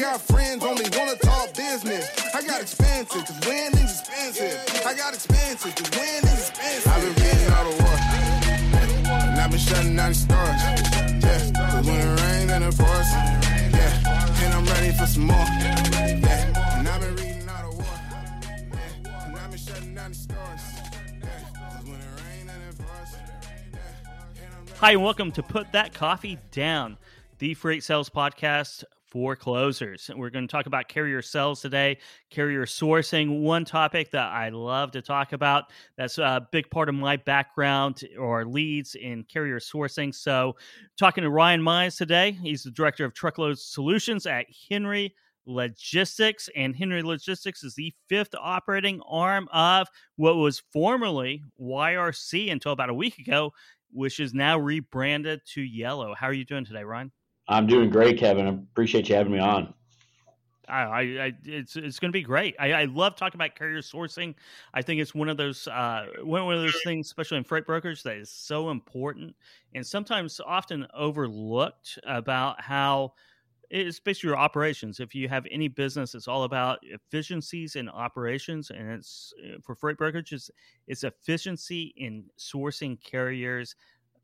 got friends only wanna talk business. I got expensive, cause winning's expensive. I got expensive, cause winning's expensive. I've been reading all the war. And I've been shutting down the stars. Yeah, cause when it rains and it pours. Yeah, and I'm ready for some more. Yeah, and I've been reading all the war. Yeah, and I've been shutting down the stars. Yeah, cause when it rains and it pours. Yeah, and I'm ready Hi, and welcome to Put That Coffee Down, the freight sales podcast for closers. And We're going to talk about carrier sales today, carrier sourcing, one topic that I love to talk about. That's a big part of my background or leads in carrier sourcing. So, talking to Ryan Mize today. He's the director of truckload solutions at Henry Logistics, and Henry Logistics is the fifth operating arm of what was formerly YRC until about a week ago, which is now rebranded to Yellow. How are you doing today, Ryan? I'm doing great, Kevin. I appreciate you having me on. I, I, it's it's going to be great. I, I love talking about carrier sourcing. I think it's one of those uh, one of those things, especially in freight brokerage, that is so important and sometimes often overlooked about how it's basically your operations. If you have any business, it's all about efficiencies in operations, and it's uh, for freight brokerage, it's, it's efficiency in sourcing carriers,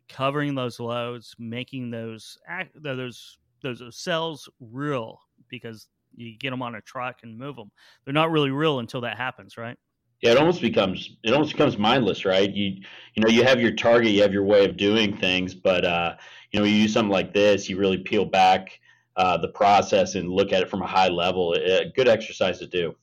covering those loads, making those those those cells real because you get them on a truck and move them. They're not really real until that happens, right? Yeah, it almost becomes it almost becomes mindless, right? You you know you have your target, you have your way of doing things, but uh, you know you use something like this, you really peel back uh, the process and look at it from a high level. A good exercise to do.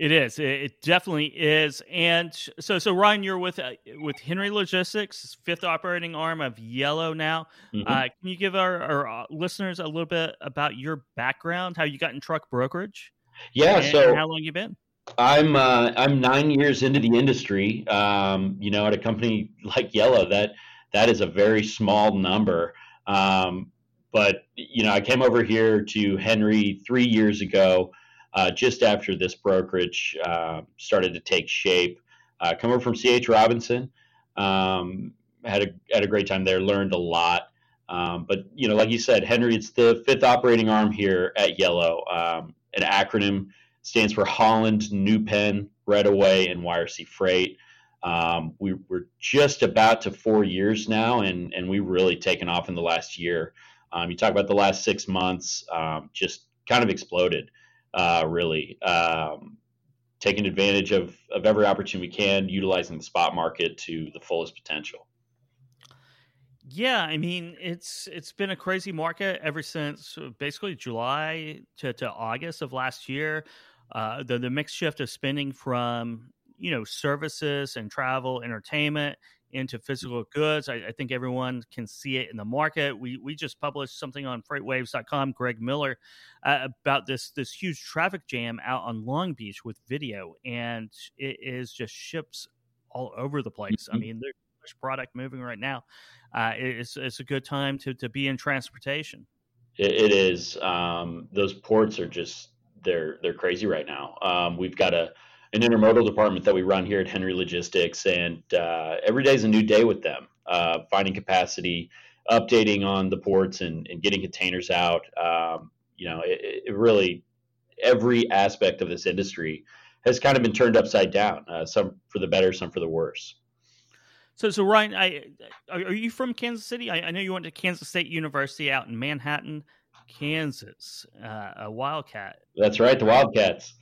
It is. It it definitely is. And so, so Ryan, you're with uh, with Henry Logistics, fifth operating arm of Yellow now. Mhm. Uh, can you give our, our uh, listeners a little bit about your background, how you got in truck brokerage, Yeah, and so how long you been? I'm uh, I'm nine years into the industry. Um, you know, at a company like Yellow, that that is a very small number. Um, but you know, I came over here to Henry three years ago, uh, just after this brokerage uh, started to take shape. Uh, come over from CH Robinson, um, had a had a great time there, learned a lot. Um, but you know, like you said, Henry, it's the fifth operating arm here at Yellow, um, an acronym stands for Holland, New Penn, Reddaway, and YRC Freight. Um, we, we're just about to four years now, and and we've really taken off in the last year. Um, you talk about the last six months, um, just kind of exploded, uh, really. Um, taking advantage of, of every opportunity we can, utilizing the spot market to the fullest potential. Yeah, I mean it's it's been a crazy market ever since uh, basically July to, to August of last year. Uh, the the mix shift of spending from you know services and travel, entertainment into physical goods. I, I think everyone can see it in the market. We we just published something on FreightWaves.com. Greg Miller uh, about this this huge traffic jam out on Long Beach with video, and it is just ships all over the place. I Mhm. mean, there's so much product moving right now. Uh, it's it's a good time to to be in transportation. It, it is. Um, those ports are just they're they're crazy right now. Um, we've got a an intermodal department that we run here at Henry Logistics, and uh, every day is a new day with them. Uh, finding capacity, updating on the ports, and, and getting containers out. Um, you know, it, it really every aspect of this industry has kind of been turned upside down. Uh, some for the better, some for the worse. So so Ryan, I are, you from Kansas City? I, I know you went to Kansas State University out in Manhattan, Kansas. Uh, a Wildcat. That's right, the Wildcats.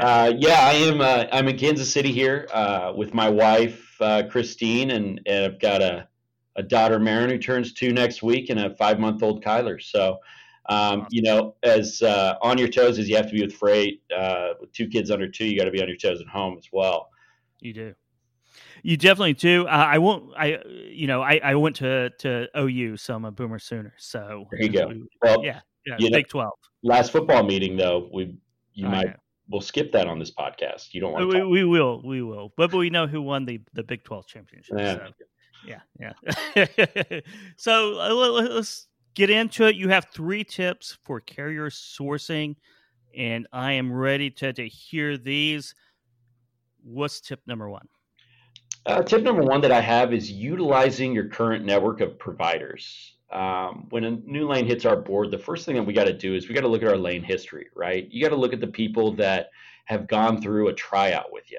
Uh, yeah, I am. Uh, I'm in Kansas City here uh, with my wife uh, Christine, and, and I've got a, a daughter Marin who turns two next week, and a five month old Kyler. So, um, you know, as uh, on your toes as you have to be with freight, uh, with two kids under two, you got to be on your toes at home as well. You do. You definitely do. Uh, I won't. I you know I, I went to to OU, so I'm a Boomer Sooner. So There you go. Well, yeah, yeah. you know- Big Twelve. last football meeting though, we you I might know. we'll skip that on this podcast. You don't want to We, we will, we will, but, but we know who won the the Big Twelve championship. Yeah. So. Yeah, yeah. so uh, let- let's get into it. You have three tips for carrier sourcing, and I am ready to, to hear these. What's tip number one? Uh, tip number one that I have is utilizing your current network of providers. Um, when a new lane hits our board, the first thing that we got to do is we got to look at our lane history, right? You got to look at the people that have gone through a tryout with you.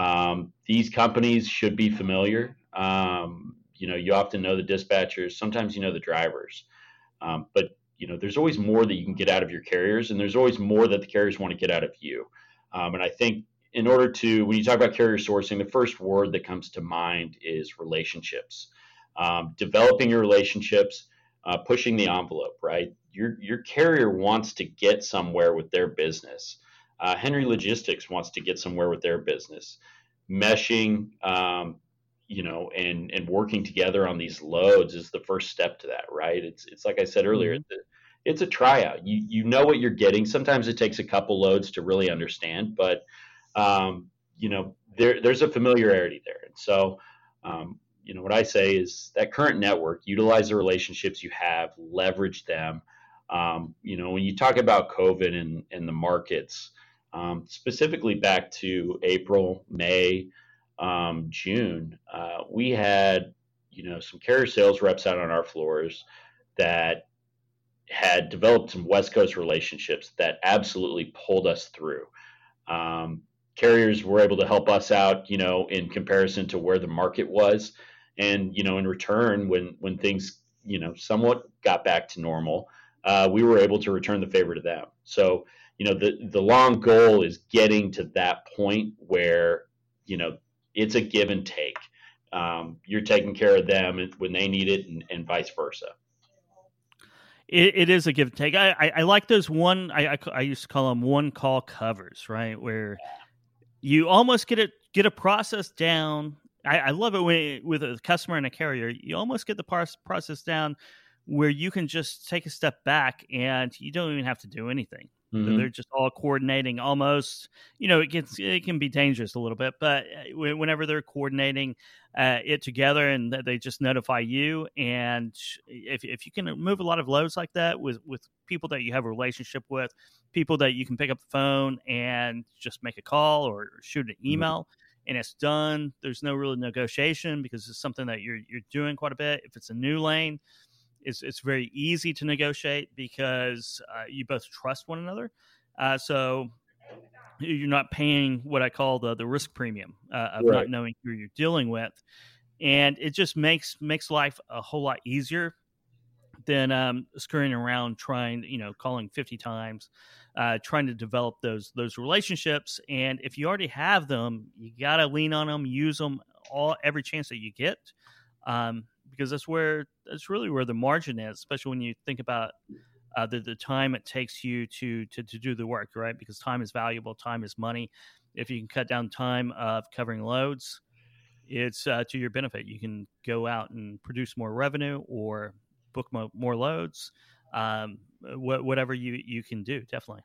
Um, these companies should be familiar. Um, you know, you often know the dispatchers. Sometimes you know the drivers, um, but you know, there's always more that you can get out of your carriers, and there's always more that the carriers want to get out of you. Um, and I think in order to, when you talk about carrier sourcing, the first word that comes to mind is relationships. Um, developing your relationships, uh, pushing the envelope, right? Your your carrier wants to get somewhere with their business. Uh, Henry Logistics wants to get somewhere with their business. Meshing, um, you know, and and working together on these loads is the first step to that, right? It's it's like I said earlier, mm-hmm it's a tryout. You you know what you're getting. Sometimes it takes a couple loads to really understand, but um, you know there there's a familiarity there. And so um, you know what I say is that current network, utilize the relationships you have, leverage them. Um, you know when you talk about COVID and and the markets, um, specifically back to April, May, um, June, uh, we had you know some carrier sales reps out on our floors that had developed some West Coast relationships that absolutely pulled us through. Um, carriers were able to help us out, you know, in comparison to where the market was, and you know, in return, when when things you know somewhat got back to normal, uh, we were able to return the favor to them. So you know, the the long goal is getting to that point where you know it's a give and take. Um, you're taking care of them when they need it, and, and vice versa it, it is a give and take. I, I, I like those one. I, I, I used to call them one call covers, right? Where you almost get it get a process down. I, I love it when with a customer and a carrier, you almost get the process down where you can just take a step back and you don't even have to do anything. Mm-hmm. They're just all coordinating almost, you know, it gets, it can be dangerous a little bit, but uh, whenever they're coordinating uh, it together and they just notify you. And if, if you can move a lot of loads like that with, with people that you have a relationship with, people that you can pick up the phone and just make a call or shoot an mm-hmm. email. Mm-hmm and it's done. There's no real negotiation because it's something that you're you're doing quite a bit. If it's a new lane, it's it's very easy to negotiate because uh, you both trust one another. Uh, so you're not paying what I call the the risk premium uh, of right. not knowing who you're dealing with, and it just makes makes life a whole lot easier than um, scurrying around trying, you know, calling 50 times, uh, trying to develop those those relationships. And if you already have them, you got to lean on them, use them all every chance that you get. Um, because that's where that's really where the margin is, especially when you think about uh, the the time it takes you to to to do the work, right? Because time is valuable, time is money. If you can cut down time of covering loads, it's uh, to your benefit. You can go out and produce more revenue or book mo- more loads, um, wh- whatever you you can do. Definitely.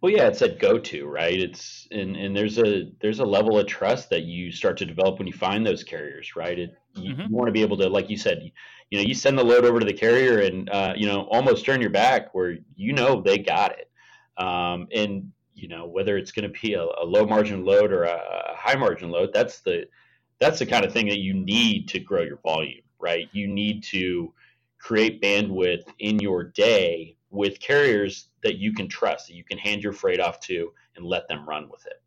Well, yeah, it's that go-to, right? It's and and there's a there's a level of trust that you start to develop when you find those carriers, right? It, you, mm-hmm. you want to be able to, like you said, you know, you send the load over to the carrier and uh, you know almost turn your back where you know they got it, um, and you know whether it's going to be a, a, low margin load or a, a high margin load, that's the that's the kind of thing that you need to grow your volume, right? You need to create bandwidth in your day with carriers that you can trust, that you can hand your freight off to and let them run with it.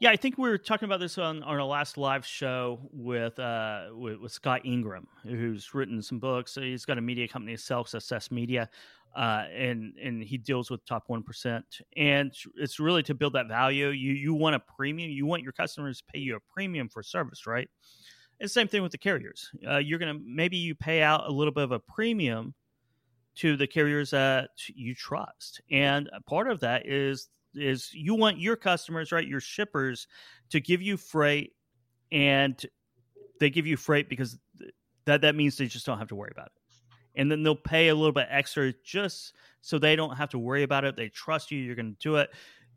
Yeah, I think we were talking about this on, on our last live show with, uh, with, with Scott Ingram, who's written some books. He's got a media company, Sales Success Media, uh, and and he deals with top one percent. And it's really to build that value. You you want a premium. You want your customers to pay you a premium for service, right? And same thing with the carriers. Uh, you're gonna maybe you pay out a little bit of a premium to the carriers that you trust. And part of that is is you want your customers, right, your shippers to give you freight and they give you freight because that that means they just don't have to worry about it. And then they'll pay a little bit extra just so they don't have to worry about it. They trust you, you're going to do it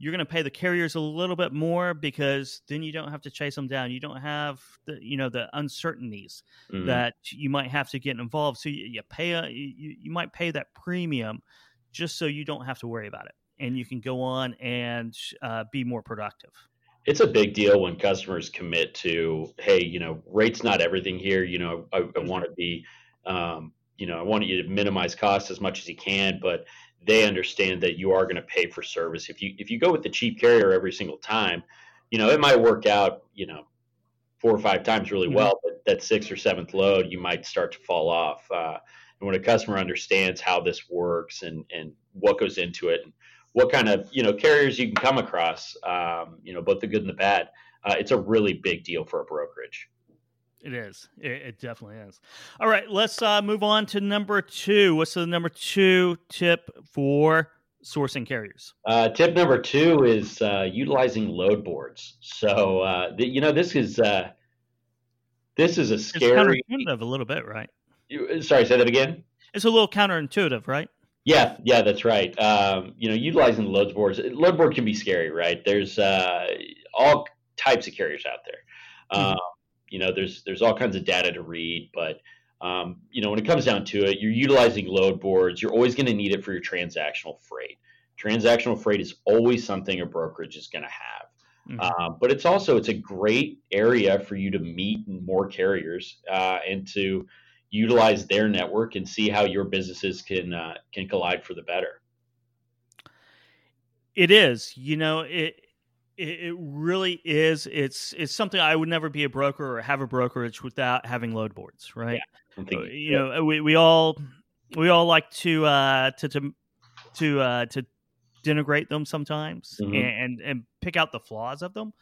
you're going to pay the carriers a little bit more because then you don't have to chase them down. You don't have the you know the uncertainties mm-hmm. that you might have to get involved. So you, you pay a you, you might pay that premium just so you don't have to worry about it, and you can go on and uh, be more productive. it's a big deal when customers commit to, hey, you know, rate's not everything here. You know, I, I want to be, um, you know, I want you to minimize costs as much as you can, but they understand that you are going to pay for service. If you if you go with the cheap carrier every single time, you know, it might work out, you know, four or five times really mm-hmm. well, but that sixth or seventh load, you might start to fall off. Uh, and when a customer understands how this works and and what goes into it, and what kind of you know carriers you can come across, um, you know both the good and the bad. Uh, it's a really big deal for a brokerage. It is. It, it definitely is. All right, let's uh, move on to number two. What's the number two tip for sourcing carriers? Uh, tip number two is uh, utilizing load boards. So uh, the, you know this is uh, this is a scary. It's counterintuitive a little bit, right? You, sorry, say that again. It's a little counterintuitive, right? Yeah, yeah, that's right. Um, you know, utilizing load boards. Load board can be scary, right? There's uh, all types of carriers out there. Mm-hmm. You know, there's there's all kinds of data to read, but um, you know, when it comes down to it, you're utilizing load boards. You're always going to need it for your transactional freight. Transactional freight is always something a brokerage is going to have. Mm-hmm. Uh, but it's also it's a great area for you to meet more carriers uh, and to utilize their network and see how your businesses can uh, can collide for the better. It is, you know, it it really is. It's it's something I would never be a broker or have a brokerage without having load boards, right? Yeah, uh, you yeah. know, we, we all we all like to uh, to to to uh, to denigrate them sometimes mm-hmm. and and pick out the flaws of them.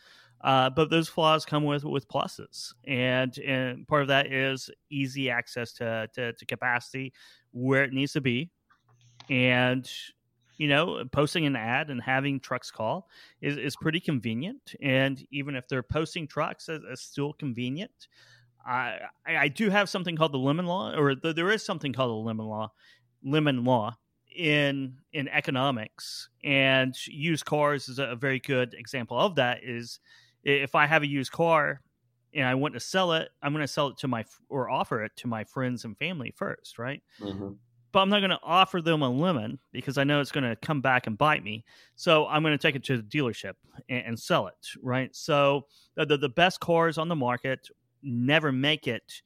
Uh, but those flaws come with with pluses, and and part of that is easy access to, to, to capacity where it needs to be, and you know posting an ad and having trucks call is, is pretty convenient. And even if they're posting trucks, it's, still convenient. I I do have something called the lemon law, or the, there is something called the lemon law, lemon law in in economics, and used cars is a very good example of that. Is if I have a used car and I want to sell it, I'm going to sell it to my or offer it to my friends and family first, right? Mm-hmm. But I'm not going to offer them a lemon because I know it's going to come back and bite me. So I'm going to take it to the dealership and, and sell it, right? So the, the, the best cars on the market never make it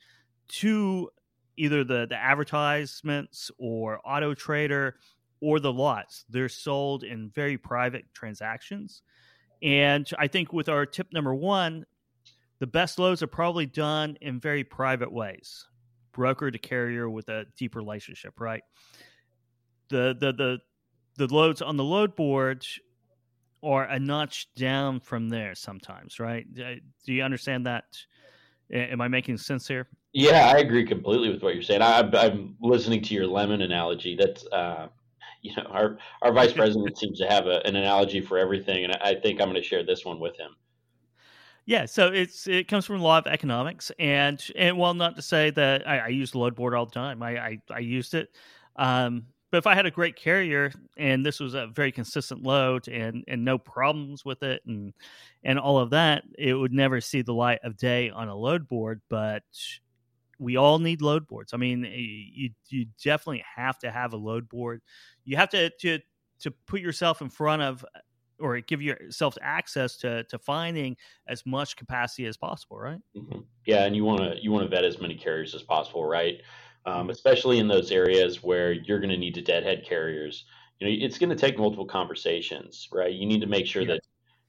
to either the the advertisements or Auto Trader or the lots. They're sold in very private transactions. And I think with our tip number one, the best loads are probably done in very private ways, broker to carrier with a deep relationship, right? The the the the loads on the load board are a notch down from there sometimes, right? Do you understand that? Am I making sense here? Yeah, I agree completely with what you're saying. I, am listening to your lemon analogy. That's uh, you know, our our vice president seems to have a, an analogy for everything, and I think I'm going to share this one with him. Yeah, so it's it comes from lot of economics, and and well, not to say that I, I use the load board all the time. I I, I used it, um, but if I had a great carrier and this was a very consistent load and and no problems with it and and all of that, it would never see the light of day on a load board. But we all need load boards. I mean, you you definitely have to have a load board you have to to to put yourself in front of or give yourself access to to finding as much capacity as possible, right? Mm-hmm. Yeah, and you want to you want to vet as many carriers as possible, right? Um, especially in those areas where you're going to need to deadhead carriers. You know, it's going to take multiple conversations, right? You need to make sure yeah. that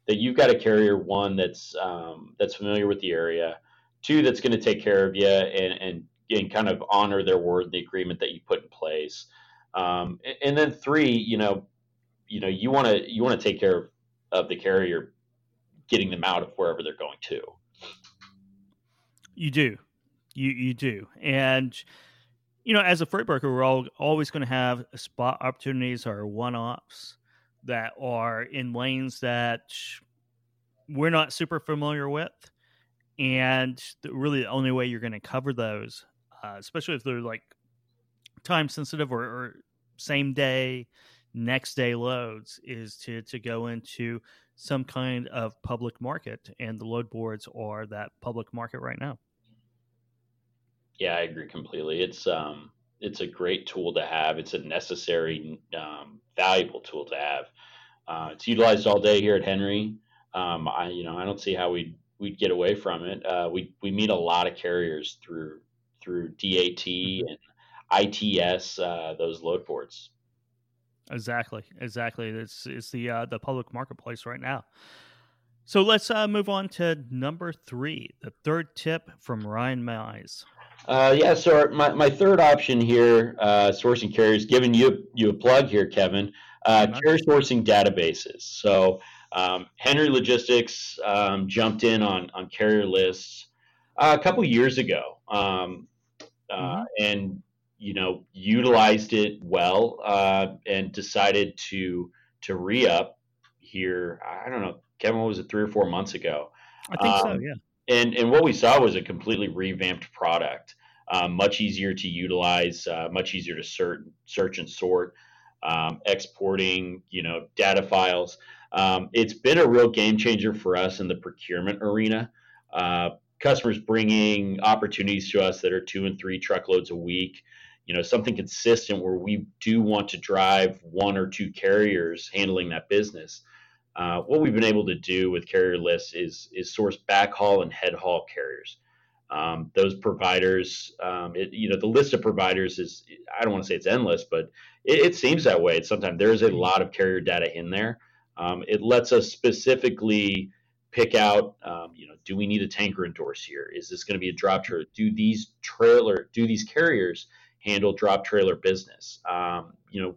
that you've got a carrier one that's um, that's familiar with the area, two that's going to take care of you and and and kind of honor their word, the agreement that you put in place. Um, and then three, you know, you know, you want to you want to take care of, of the carrier, getting them out of wherever they're going to. You do, you you do, and you know, as a freight broker, we're all, always going to have spot opportunities or one offs that are in lanes that we're not super familiar with, and the, really the only way you're going to cover those, uh, especially if they're like time sensitive or, or same day, next day loads is to to go into some kind of public market, and the load boards are that public market right now. Yeah, I agree completely. It's um, it's a great tool to have. It's a necessary, um, valuable tool to have. Uh, it's utilized all day here at Henry. Um, I you know I don't see how we we'd get away from it. Uh, we we meet a lot of carriers through through DAT and ITS uh, those load boards. Exactly, exactly. It's it's the uh, the public marketplace right now. So let's uh, move on to number three, the third tip from Ryan Mize. Uh, yeah, so my, my third option here, uh, sourcing carriers, giving you you a plug here, Kevin. Uh, carrier sourcing databases. So um, Henry Logistics um, jumped in on on carrier lists uh, a couple years ago, um, uh, mm-hmm. and you know utilized it well uh, and decided to to re up here. I don't know, Kevin, what was it, three or four months ago? I think so, um, yeah. And and what we saw was a completely revamped product, um, much easier to utilize, uh, much easier to search, search and sort, um, exporting, you know, data files. Um, it's been a real game changer for us in the procurement arena. Uh, customers bringing opportunities to us that are two and three truckloads a week. You know, something consistent where we do want to drive one or two carriers handling that business. Uh, what we've been able to do with carrier lists is is source backhaul and head haul carriers. Um, those providers, um, it, you know, the list of providers is I don't want to say it's endless, but it, it seems that way. It's sometimes there's a lot of carrier data in there. Um, it lets us specifically pick out, um, you know, do we need a tanker endorse here? Is this going to be a drop trailer? Do these trailer, do these carriers handle drop trailer business? Um, you know,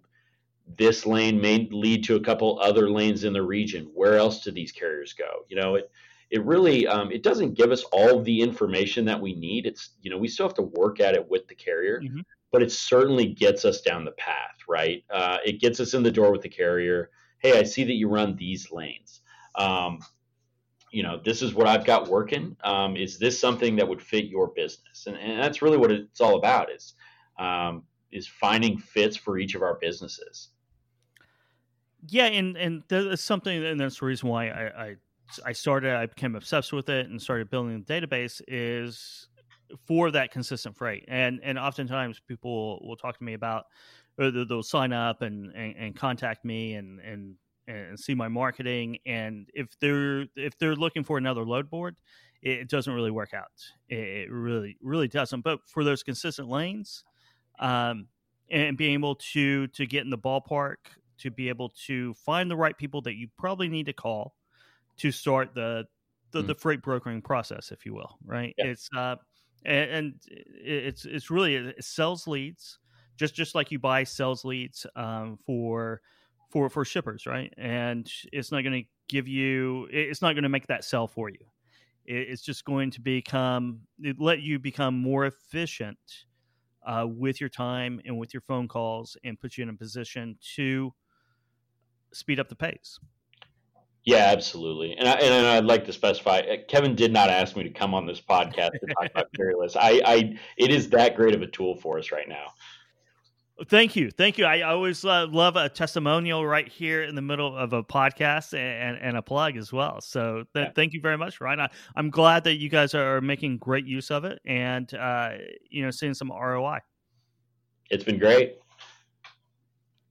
this lane may lead to a couple other lanes in the region. Where else do these carriers go? You know, it it really um, it doesn't give us all the information that we need. It's you know we still have to work at it with the carrier, mm-hmm. but it certainly gets us down the path, right? Uh, it gets us in the door with the carrier. Hey, I see that you run these lanes. Um, you know, this is what I've got working. Um, is this something that would fit your business? And, and that's really what it's all about. Is um, is finding fits for each of our businesses. Yeah, and and that's something, and that's the reason why I, I I started. I became obsessed with it and started building the database. Is for that consistent freight, and and oftentimes people will talk to me about, or they'll sign up and, and, and contact me and and and see my marketing. And if they're if they're looking for another load board, it doesn't really work out. It really really doesn't. But for those consistent lanes, um, and being able to to get in the ballpark to be able to find the right people that you probably need to call to start the the, mm. the freight brokering process, if you will. Right? Yeah. It's uh, and, and, it's it's really it sells leads, just just like you buy sales leads um, for for for shippers, right? And it's not going to give you, it's not going to make that sell for you. It's just going to become let you become more efficient uh, with your time and with your phone calls, and put you in a position to speed up the pace. Yeah, absolutely. And, I, and I'd like to specify, uh, Kevin did not ask me to come on this podcast to talk about CarrierList. I, I, it is that great of a tool for us right now. Thank you, thank you. I always uh, love a testimonial right here in the middle of a podcast and, and a plug as well. So th- yeah. thank you very much, Ryan. I, am glad that you guys are making great use of it and uh, you know seeing some ROI. It's been great.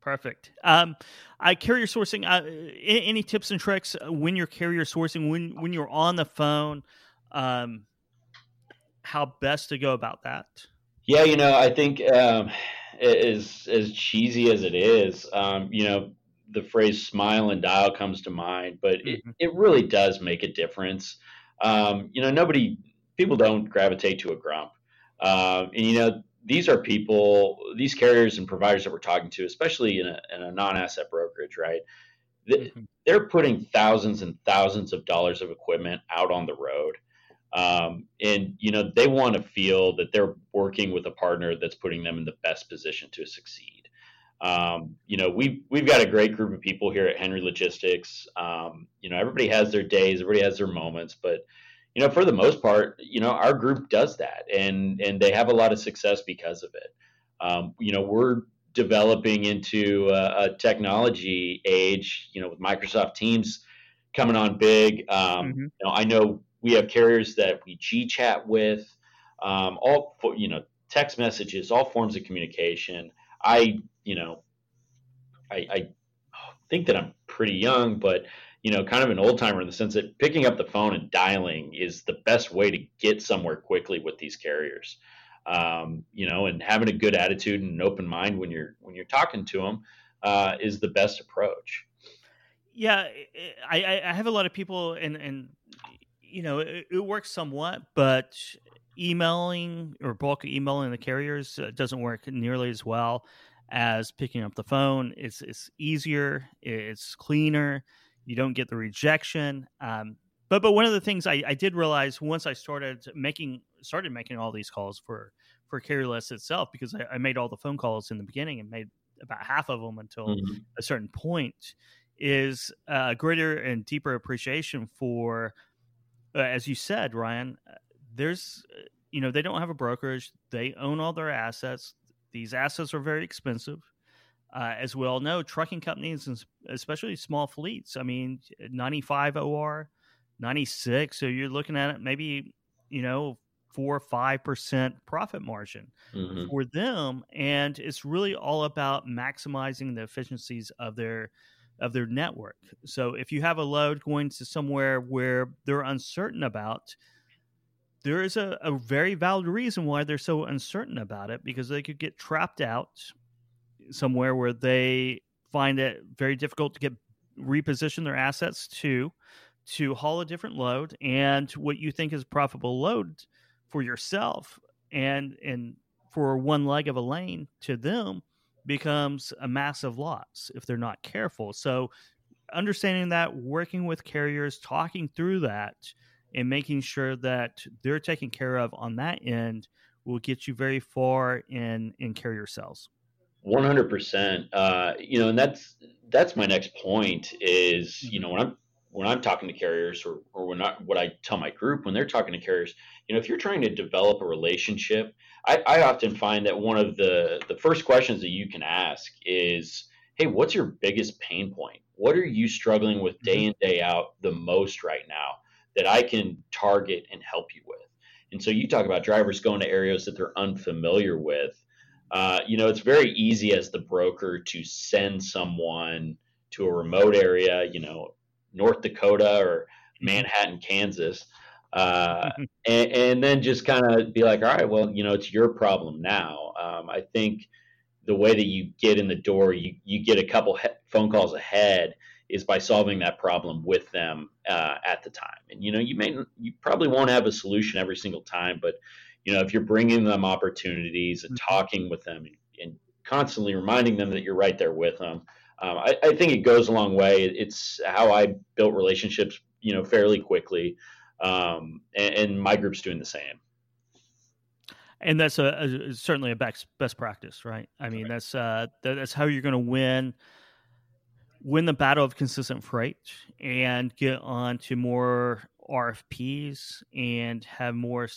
Perfect. Um, I carrier sourcing. Uh, any tips and tricks when you're carrier sourcing when when you're on the phone? Um, how best to go about that? Yeah, you know, I think um, as as cheesy as it is, um, you know, the phrase "smile and dial" comes to mind, but mm-hmm. it, it really does make a difference. Um, you know, nobody people don't gravitate to a grump, uh, and you know these are people, these carriers and providers that we're talking to, especially in a, in a non-asset brokerage, right? Mm-hmm. They're putting thousands and thousands of dollars of equipment out on the road. Um, and you know they want to feel that they're working with a partner that's putting them in the best position to succeed. Um, you know we've we've got a great group of people here at Henry Logistics. Um, you know everybody has their days, everybody has their moments, but you know, for the most part, you know, our group does that, and and they have a lot of success because of it. Um, you know, we're developing into a, a, technology age. You know, with Microsoft Teams coming on big. Um, mm-hmm. You know, I know we have carriers that we G chat with, um, all you know, text messages, all forms of communication. I, you know, I, I think that I'm pretty young, but you know, kind of an old timer in the sense that picking up the phone and dialing is the best way to get somewhere quickly with these carriers. Um, you know, and having a good attitude and an open mind when you're when you're talking to them uh, is the best approach. Yeah, I, I have a lot of people, and and you know, it, it works somewhat, but emailing or bulk emailing the carriers uh, doesn't work nearly as well as picking up the phone. It's it's easier, it's cleaner. You don't get the rejection. Um, but but one of the things I, I did realize once I started making started making all these calls for for CarrierList itself because I, I made all the phone calls in the beginning and made about half of them until mm-hmm. a certain point is a greater and deeper appreciation for uh, as you said ryan uh, there's uh, you know they don't have a brokerage. They own all their assets. These assets are very expensive. Uh, as we all know trucking companies and especially small fleets i mean 95 or 96 so you're looking at it maybe you know four or five percent profit margin mm-hmm. for them and it's really all about maximizing the efficiencies of their of their network. So if you have a load going to somewhere where they're uncertain about there is a, a very valid reason why they're so uncertain about it because they could get trapped out somewhere where they find it very difficult to get reposition their assets to to haul a different load and what you think is profitable load for yourself and and for one leg of a lane to them becomes a massive loss if they're not careful. So understanding that, working with carriers, talking through that, and making sure that they're taken care of on that end will get you very far in in carrier sales. One hundred percent. Uh, you know, and that's that's my next point. Is you know when I'm when I'm talking to carriers or, or when I, what I tell my group when they're talking to carriers, you know, if you're trying to develop a relationship, I, I often find that one of the, the first questions that you can ask is, Hey, what's your biggest pain point? What are you struggling with day mm-hmm. in, day out the most right now that I can target and help you with? And so you talk about drivers going to areas that they're unfamiliar with. Uh, you know, it's very easy as the broker to send someone to a remote area, you know, North Dakota or mm-hmm. Manhattan, Kansas, uh, and, and, then just kind of be like, all right, well, you know, it's your problem now. Um, I think the way that you get in the door, you you get a couple he- phone calls ahead, is by solving that problem with them uh, at the time. And you know, you may you probably won't have a solution every single time, but you know, if you're bringing them opportunities and mm-hmm. talking with them and, and constantly reminding them that you're right there with them um, I, I, think it goes a long way. It's how I built relationships, you know, fairly quickly, um, and, and, my group's doing the same. And that's a, a certainly a best best practice, right? I mean, right. that's uh, that's how you're going to win win the battle of consistent freight and get on to more RFPs and have more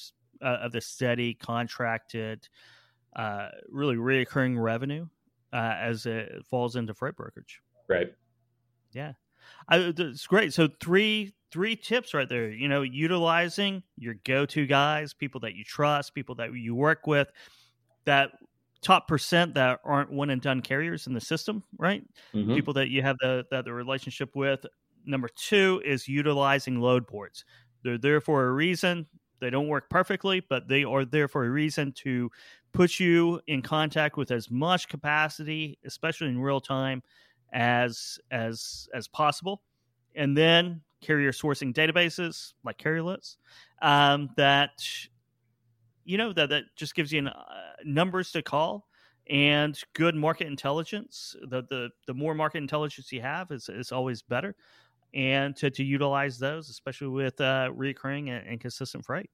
uh, of the steady contracted, uh, really reoccurring revenue uh, as it falls into freight brokerage. Right. Yeah, I, it's great. So three three tips right there. You know, utilizing your go to guys, people that you trust, people that you work with, that top percent that aren't one and done carriers in the system, right? Mm-hmm. People that you have the that the relationship with. Number two is utilizing load boards. They're there for a reason. They don't work perfectly, but they are there for a reason to put you in contact with as much capacity, especially in real time, as as as possible. And then carrier sourcing databases like CarrierList um, that you know that that just gives you uh, numbers to call and good market intelligence. The the the more market intelligence you have is is always better, and to to utilize those, especially with uh, recurring and, and consistent freight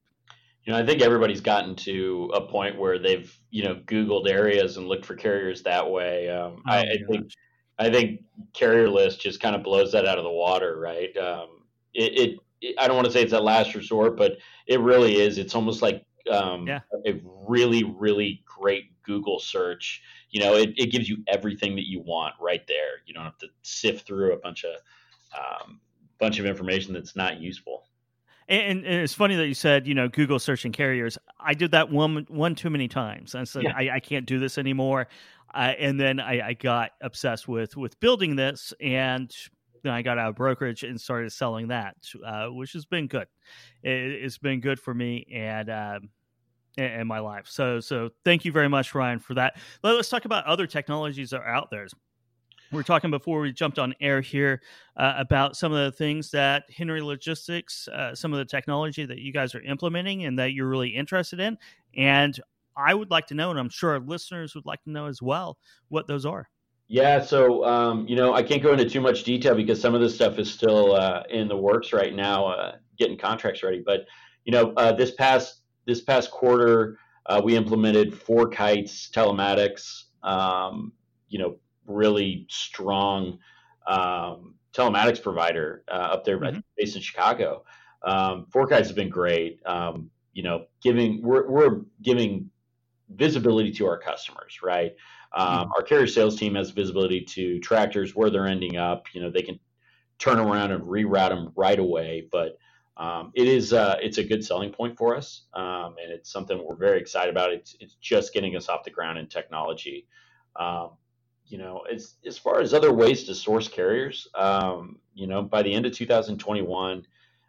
you know, I think everybody's gotten to a point where they've, you know, Googled areas and looked for carriers that way. Um, oh, I, I think, I think CarrierList just kind of blows that out of the water, right? Um, it, it, it, I don't want to say it's a last resort, but it really is. It's almost like um, yeah. a really, really great Google search. You know, it, it gives you everything that you want right there. You don't have to sift through a bunch of um, bunch of information that's not useful. And, and, it's funny that you said, you know, Google searching carriers. I did that one one too many times. I said, yeah. I, I, can't do this anymore. Uh, and then I, I, got obsessed with with building this, and then I got out of brokerage and started selling that, uh, which has been good. It, has been good for me and um, in my life. So, so thank you very much, Ryan, for that. Let's talk about other technologies that are out there. We are talking before we jumped on air here uh, about some of the things that Henry Logistics, uh, some of the technology that you guys are implementing and that you're really interested in. And I would like to know, and I'm sure our listeners would like to know as well, what those are. Yeah, so um, you know, I can't go into too much detail because some of this stuff is still uh, in the works right now, uh, getting contracts ready. But you know, uh, this past this past quarter, uh, we implemented FourKites telematics. Um, you know, really strong um, telematics provider uh, up there, mm-hmm. based in Chicago. Um, FourKites has been great. Um, you know, giving we're we're giving visibility to our customers, right? Um, mm-hmm. Our carrier sales team has visibility to tractors where they're ending up. You know, they can turn around and reroute them right away. But um, it is uh, it's a good selling point for us, um, and it's something we're very excited about. It's it's just getting us off the ground in technology. You know, as as far as other ways to source carriers, um, you know, by the end of 2021,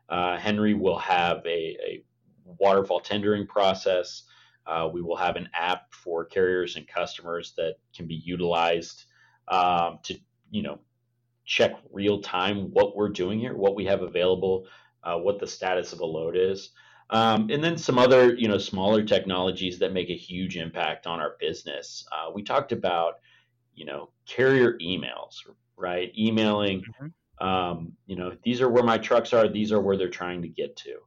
uh, Henry will have a, a waterfall tendering process. Uh, we will have an app for carriers and customers that can be utilized um, to, you know, check real time what we're doing here, what we have available, uh, what the status of a load is. Um, and then some other, you know, smaller technologies that make a huge impact on our business. Uh, we talked about, you know, carrier emails, right? Emailing, mm-hmm. um, you know, these are where my trucks are. These are where they're trying to get to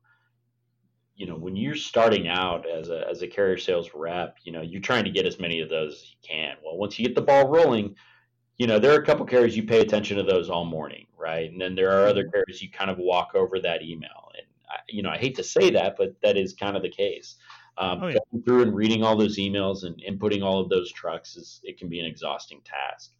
you know when you're starting out as a as a carrier sales rep you know you're trying to get as many of those as you can well once you get the ball rolling you know there are a couple carriers you pay attention to those all morning right and then there are other mm-hmm. carriers you kind of walk over that email and I, you know i hate to say that but that is kind of the case um, oh, yeah. going through and reading all those emails and inputting all of those trucks is it can be an exhausting task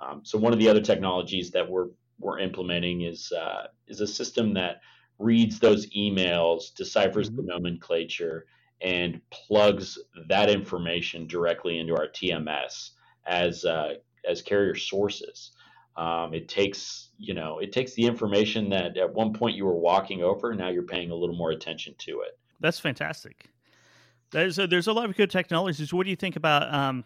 um, so one of the other technologies that we're we're implementing is uh, is a system that reads those emails, deciphers mm-hmm. the nomenclature, and plugs that information directly into our TMS as uh, as carrier sources. Um, it takes you know it takes the information that at one point you were walking over, now you're paying a little more attention to it. That's fantastic. There's a, there's a lot of good technologies. What do you think about um,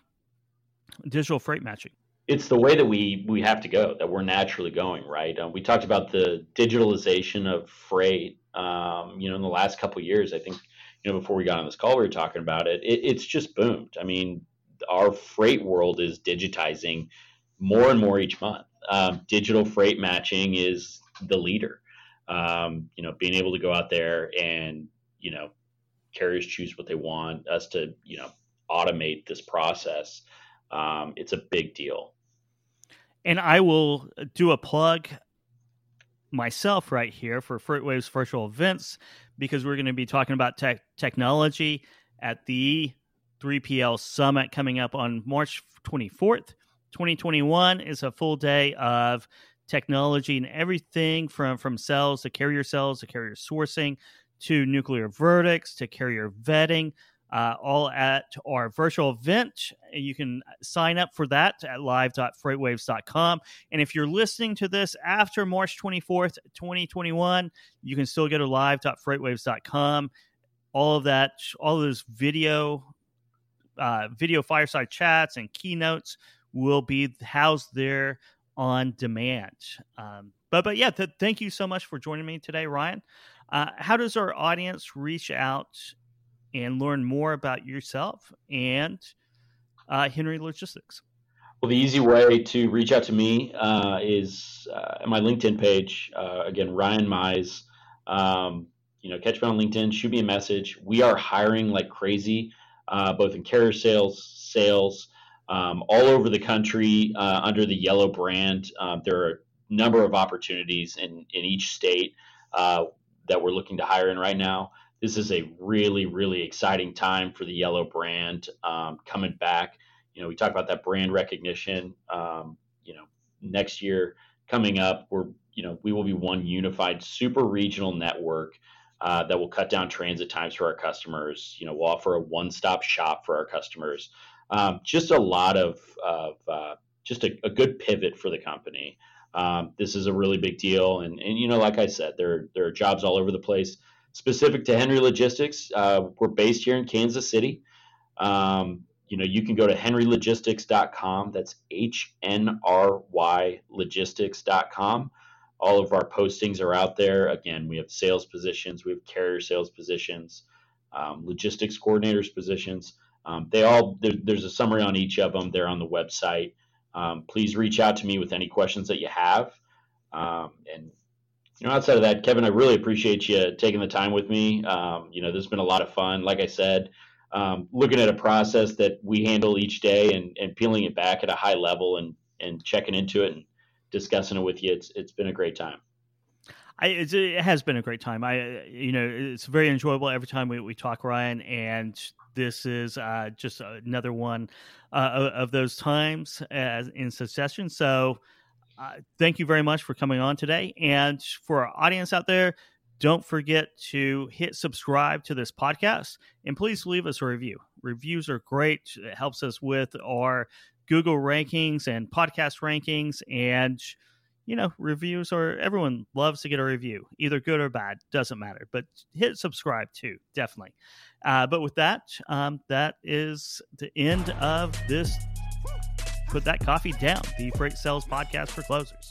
digital freight matching? it's the way that we we have to go that we're naturally going right um, we talked about the digitalization of freight um, you know in the last couple years i think you know before we got on this call we were talking about it. it it's just boomed i mean our freight world is digitizing more and more each month um, digital freight matching is the leader um, you know being able to go out there and you know carriers choose what they want us to you know automate this process um, it's a big deal and I will do a plug myself right here for FreightWaves virtual events because we're going to be talking about tech technology at the 3PL Summit coming up on March 24th. 2021 is a full day of technology and everything from from cells to carrier cells to carrier sourcing to nuclear verdicts to carrier vetting uh, all at our virtual event. You can sign up for that at live.freightwaves.com. And if you're listening to this after March 24th, 2021, you can still go to live.freightwaves.com. All of that, all of those video, uh, video fireside chats and keynotes will be housed there on demand. Um, but but yeah, th- thank you so much for joining me today, Ryan. Uh, how does our audience reach out and learn more about yourself and uh, Henry Logistics? Well, the easy way to reach out to me uh, is uh, my LinkedIn page. Uh, again, Ryan Mize. Um, you know, catch me on LinkedIn, shoot me a message. We are hiring like crazy, uh, both in carrier sales, sales, um, all over the country uh, under the Yellow brand. Um, there are a number of opportunities in, in each state that we're looking to hire in right now this is a really, really exciting time for the Yellow brand um, coming back. You know, we talk about that brand recognition. Um, you know, next year coming up, we're you know we will be one unified super regional network uh, that will cut down transit times for our customers. You know, we'll offer a one-stop shop for our customers. Um, just a lot of, of uh, just a, a, good pivot for the company. Um, this is a really big deal. And, and you know, like I said, there, there are jobs all over the place. Specific to Henry Logistics, uh, we're based here in Kansas City. Um, you know, you can go to henrylogistics.com. That's H N R Y logistics.com. All of our postings are out there. Again, we have sales positions, we have carrier sales positions, um, logistics coordinators positions. Um, they all there, there's a summary on each of them. They're on the website. Um, please reach out to me with any questions that you have. Um, and you know, outside of that, Kevin, I really appreciate you taking the time with me. Um, you know, this has been a lot of fun. Like I said, um, looking at a process that we handle each day and, and peeling it back at a high level and and checking into it and discussing it with you. It's it's been a great time. I, it has been a great time. I, you know, it's very enjoyable every time we, we talk, Ryan, and this is uh, just another one uh, of those times as in succession. So, uh, thank you very much for coming on today, and for our audience out there, don't forget to hit subscribe to this podcast, and please leave us a review. Reviews are great; it helps us with our Google rankings and podcast rankings, and you know, reviews are everyone loves to get a review, either good or bad, doesn't matter. But hit subscribe too, definitely. Uh, but with that, um, that is the end of this. Put that coffee down, the Freight Sales Podcast for Closers.